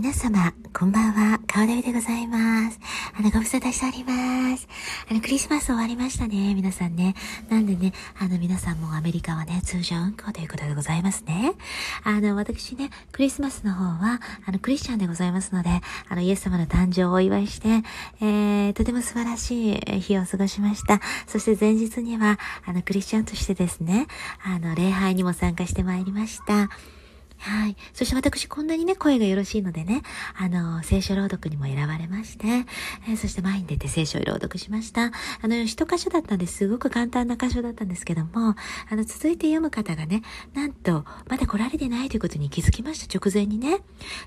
皆様、こんばんは、顔デビでございます。あの、ご無沙汰しております。あの、クリスマス終わりましたね、皆さんね。なんでね、あの、皆さんもアメリカはね、通常運行ということでございますね。あの、私ね、クリスマスの方は、あの、クリスチャンでございますので、あの、イエス様の誕生をお祝いして、えー、とても素晴らしい日を過ごしました。そして前日には、あの、クリスチャンとしてですね、あの、礼拝にも参加してまいりました。はい。そして私こんなにね、声がよろしいのでね、あの、聖書朗読にも選ばれまして、えー、そして前に出て聖書を朗読しました。あの、一箇所だったんですごく簡単な箇所だったんですけども、あの、続いて読む方がね、なんと、まだ来られてないということに気づきました、直前にね。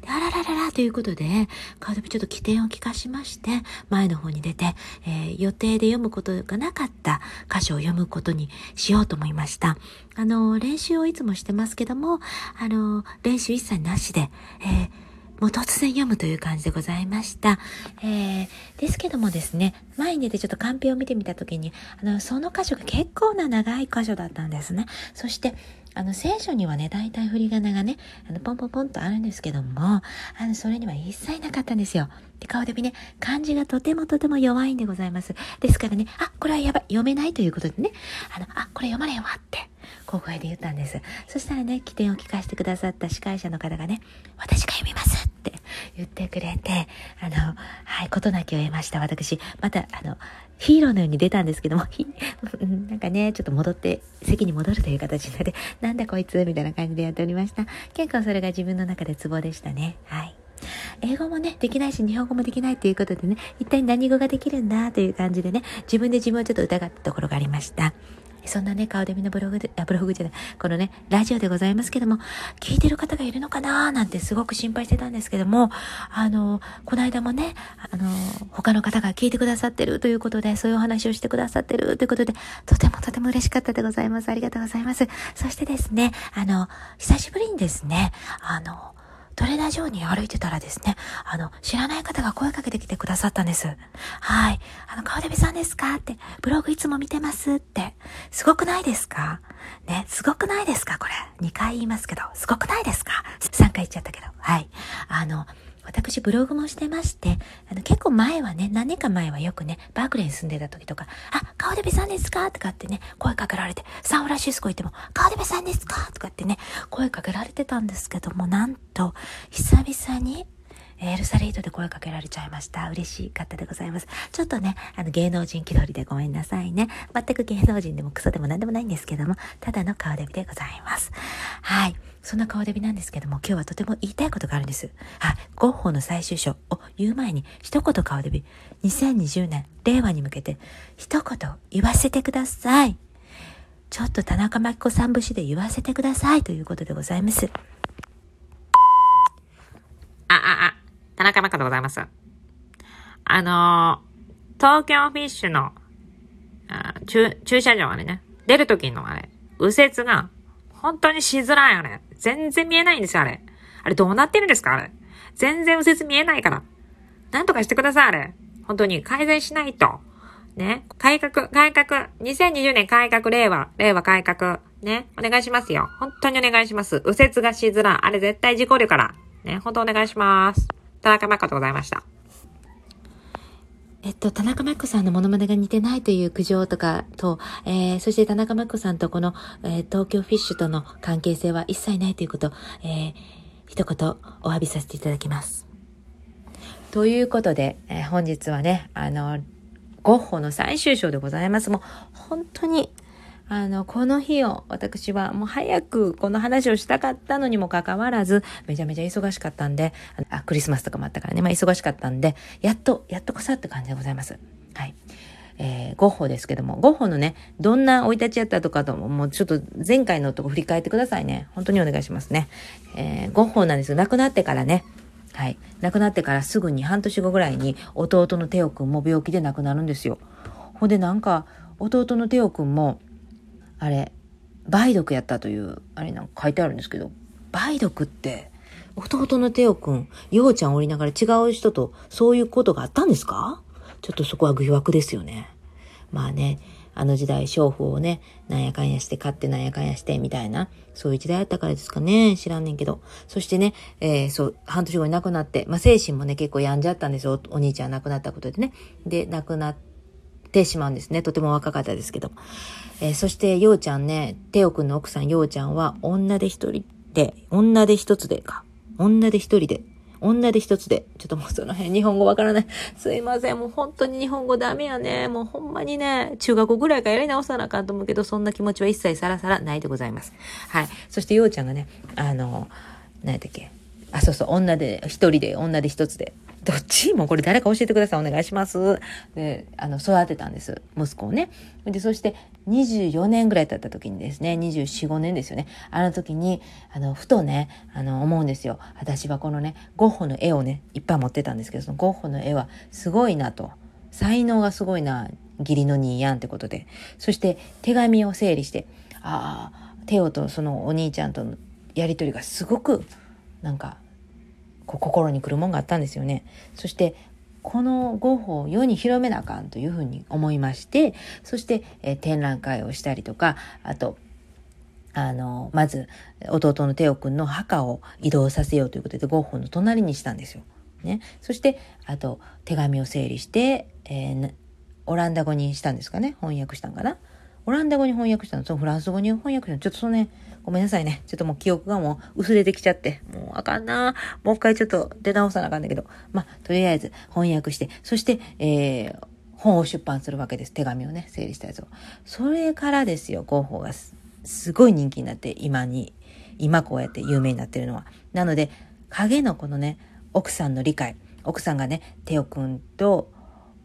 で、あららららということで、カードビちょっと起点を聞かしまして、前の方に出て、えー、予定で読むことがなかった箇所を読むことにしようと思いました。あの、練習をいつもしてますけども、あの、練習一切なしで、えー、もう突然読むという感じでございました。えー、ですけどもですね、前に出てちょっとカンペを見てみたときに、あの、その箇所が結構な長い箇所だったんですね。そして、あの、聖書にはね、大体振り仮名がね、あの、ポンポンポンとあるんですけども、あの、それには一切なかったんですよ。で、顔で見ね、漢字がとてもとても弱いんでございます。ですからね、あ、これはやばい、読めないということでね、あの、あ、これ読まれんわって、小声で言ったんです。そしたらね、起点を聞かせてくださった司会者の方がね、私が読みますって言ってくれて、あの、はい、ことなきを得ました。私、また、あの、ヒーローのように出たんですけども、なんかね、ちょっと戻って、席に戻るという形になって、なんだこいつみたいな感じでやっておりました。結構それが自分の中でツボでしたね。はい。英語もね、できないし、日本語もできないということでね、一体何語ができるんだという感じでね、自分で自分をちょっと疑ったところがありました。そんなね、顔デビのブログで、あ、ブログじゃない、このね、ラジオでございますけども、聞いてる方がいるのかなーなんてすごく心配してたんですけども、あの、この間もね、あの、他の方が聞いてくださってるということで、そういうお話をしてくださってるということで、とてもとても嬉しかったでございます。ありがとうございます。そしてですね、あの、久しぶりにですね、あの、トレーナー上に歩いてたらですね、あの、知らない方が声かけてきてくださったんです。はい。あの、顔デビさんですか？って、ブログいつも見てますって。すごくないですか？ね、すごくないですか？これ。2回言いますけど、すごくないですか ?3 回言っちゃったけど。はい。あの、私ブログもしてまして、あの結構前はね、何年か前はよくね、バークレーに住んでた時とか、あ、川出部さんですか？とかってね、声かけられて、サンフランシスコ行っても、川出部さんですか？とかってね、声かけられてたんですけども、なんと、久々に、エルサレイトで声かけられちゃいました。嬉しかったでございます。ちょっとね、あの芸能人気取りでごめんなさいね。全く芸能人でもクソでも何でもないんですけども、ただの顔デビでございます。はい。そんな顔デビなんですけども、今日はとても言いたいことがあるんです。はい。ゴッホの最終章を言う前に、一言顔デビ。2020年、令和に向けて、一言言わせてください。ちょっと田中真紀子さん節で言わせてくださいということでございます。あ、あ、あ、田中真紀子でございます。あの、東京フィッシュの、あ駐駐車場あれね、出るときのあれ、右折が、本当にしづらいあれ。全然見えないんですよ、あれ。あれどうなってるんですかあれ。全然右折見えないから。なんとかしてください、あれ。本当に改善しないと。ね。改革、改革。2020年改革、令和、令和改革。ね。お願いしますよ。本当にお願いします。右折がしづらい。あれ絶対事故るから。ね。本当お願いします。田中真子でございました。えっと、田中真子さんのモノマネが似てないという苦情とかと、えー、そして田中真子さんとこの、えー、東京フィッシュとの関係性は一切ないということ、えー、一言お詫びさせていただきます。ということで、えー、本日はね、あの、ゴッホの最終章でございます。もう、本当にあの、この日を私はもう早くこの話をしたかったのにもかかわらず、めちゃめちゃ忙しかったんで、あ、クリスマスとかもあったからね、まあ忙しかったんで、やっと、やっとこさって感じでございます。はい。えー、ゴッホですけども、ゴッホのね、どんな生い立ちやったとかとも、もうちょっと前回のとこ振り返ってくださいね。本当にお願いしますね。えー、ゴッホなんですよ。亡くなってからね、はい。亡くなってからすぐに半年後ぐらいに弟のテオくんも病気で亡くなるんですよ。ほんでなんか、弟のテオくんも、あれ、梅毒やったという、あれなんか書いてあるんですけど、梅毒って、弟のテオくん、ようちゃんおりながら違う人とそういうことがあったんですか？ちょっとそこは疑惑ですよね。まあね、あの時代、娼婦をね、なんやかんやして買ってなんやかんやしてみたいな、そういう時代だったからですかね。知らんねんけど。そしてね、えー、そう、半年後に亡くなって、まあ、精神もね、結構病んじゃったんですよ。お兄ちゃん亡くなったことでね。で、亡くなっててしまうんですね。とても若かったですけど。えー、そして、ようちゃんね、テオくんの奥さんようちゃんは、女で一人で、女で一つでか。女で一人で女で一つで、ちょっともうその辺日本語わからない。すいません。もう本当に日本語ダメやね。もうほんまにね、中学校ぐらいからやり直さなあかんと思うけど、そんな気持ちは一切さらさらないでございます。はい。そしてようちゃんがね、あの、何やったっけ？あ、そうそう、女で、一人で、女で一つで。どっち？もこれ誰か教えてください。お願いします。で、あの、育てたんです。息子をね。で、そして24年ぐらい経った時にですね、24、5年ですよね。あの時に、あの、ふとね、あの、思うんですよ。私はこのね、ゴッホの絵をね、いっぱい持ってたんですけど、そのゴッホの絵はすごいなと。才能がすごいな、義理の兄やんってことで。そして手紙を整理して、ああ、テオとそのお兄ちゃんとのやりとりがすごく、なんかこう心に来るもんがあったんですよね。そしてこのゴッホを世に広めなあかんというふうに思いましてそして、えー、展覧会をしたりとかあとあのまず弟のテオ君の墓を移動させようということでゴッホの隣にしたんですよ。ね、そしてあと手紙を整理して、えー、オランダ語にしたんですかね翻訳したんかな。オランダ語に翻訳したの、そのフランス語に翻訳したの、ちょっとそのね、ごめんなさいね。ちょっともう記憶がもう薄れてきちゃって、もうあかんなもう一回ちょっと出直さなあかんだけど、まあ、とりあえず翻訳して、そして、えー、本を出版するわけです。手紙をね、整理したやつを。それからですよ、広報がすすごい人気になって、今に、今こうやって有名になってるのは。なので、影のこのね、奥さんの理解。奥さんがね、テオ君と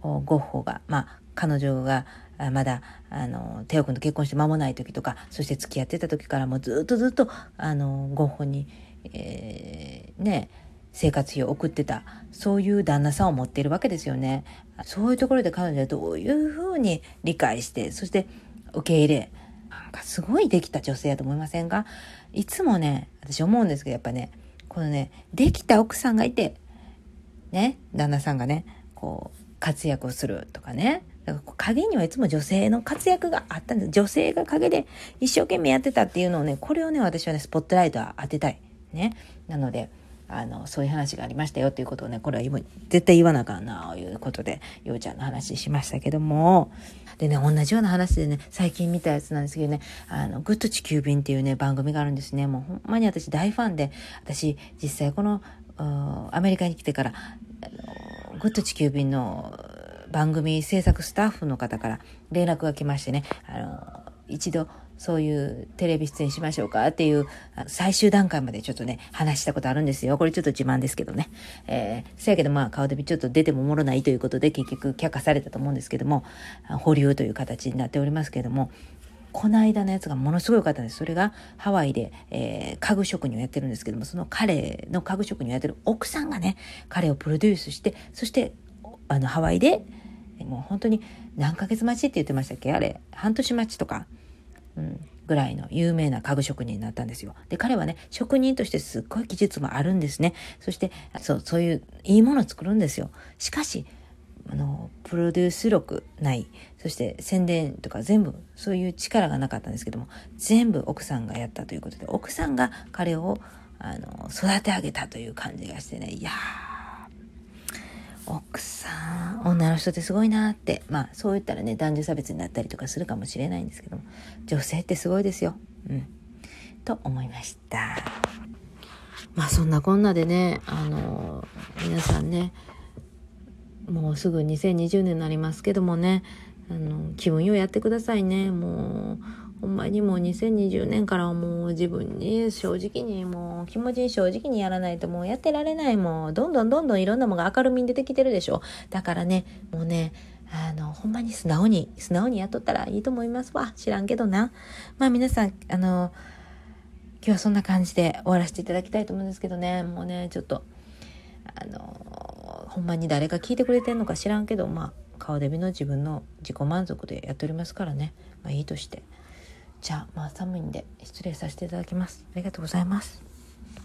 ゴッホが、まあ、彼女がまだあのテオ君と結婚して間もない時とかそして付き合ってた時からもずっとずっとあのゴッホに、えー、ね生活費を送ってたそういう旦那さんを持っているわけですよね。そういうところで彼女はどういうふうに理解してそして受け入れなんかすごいできた女性やと思いませんか？いつもね私思うんですけどやっぱねこのねできた奥さんがいてね旦那さんがねこう活躍をするとかねだから影にはいつも女性の活躍があったんです。女性が影で一生懸命やってたっていうのをね、これをね、私はね、スポットライトは当てたい。ね。なので、あの、そういう話がありましたよっていうことをね、これは今、絶対言わなあかんな、ということで、ようちゃんの話しましたけども、でね、同じような話でね、最近見たやつなんですけどね、あの、グッと地球便っていうね、番組があるんですね。もうほんまに私大ファンで、私、実際この、アメリカに来てから、グッと地球便の番組制作スタッフの方から連絡が来ましてね、あの、一度そういうテレビ出演しましょうかっていう最終段階までちょっとね、話したことあるんですよ。これちょっと自慢ですけどね。えー、せやけどまあ顔デビちょっと出てもおもろないということで結局却下されたと思うんですけども、保留という形になっておりますけども、この間のやつがものすごい良かったんです。それがハワイで、えー、家具職人をやってるんですけども、その彼の家具職人をやってる奥さんがね、彼をプロデュースして、そしてあのハワイでもう本当に何ヶ月待ちって言ってましたっけ？あれ半年待ちとか、うん、ぐらいの有名な家具職人になったんですよ。で彼はね職人としてすっごい技術もあるんですね。そしてそうそういういいものを作るんですよ。しかしあのプロデュース力ないそして宣伝とか全部そういう力がなかったんですけども全部奥さんがやったということで奥さんが彼をあの育て上げたという感じがしてねいやー奥さん、女の人ってすごいなって、まあそう言ったらね、男女差別になったりとかするかもしれないんですけども、女性ってすごいですよ。うん。と思いました。まあそんなこんなでね、あの、皆さんね、もうすぐ2020年になりますけどもね、あの、気分ようやってくださいね。もう、ほんまにもう2020年からもう自分に正直にもう気持ちに正直にやらないともうやってられないもうどんどんどんどんいろんなものが明るみに出てきてるでしょ。だからねもうねあのほんまに素直に素直にやっとったらいいと思いますわ。知らんけどな。まあ皆さんあの今日はそんな感じで終わらせていただきたいと思うんですけどね。もうねちょっとあのほんまに誰が聞いてくれてんのか知らんけどまあ顔デビの自分の自己満足でやっておりますからね。まあいいとして。じゃあまあ寒いんで失礼させていただきます。ありがとうございます。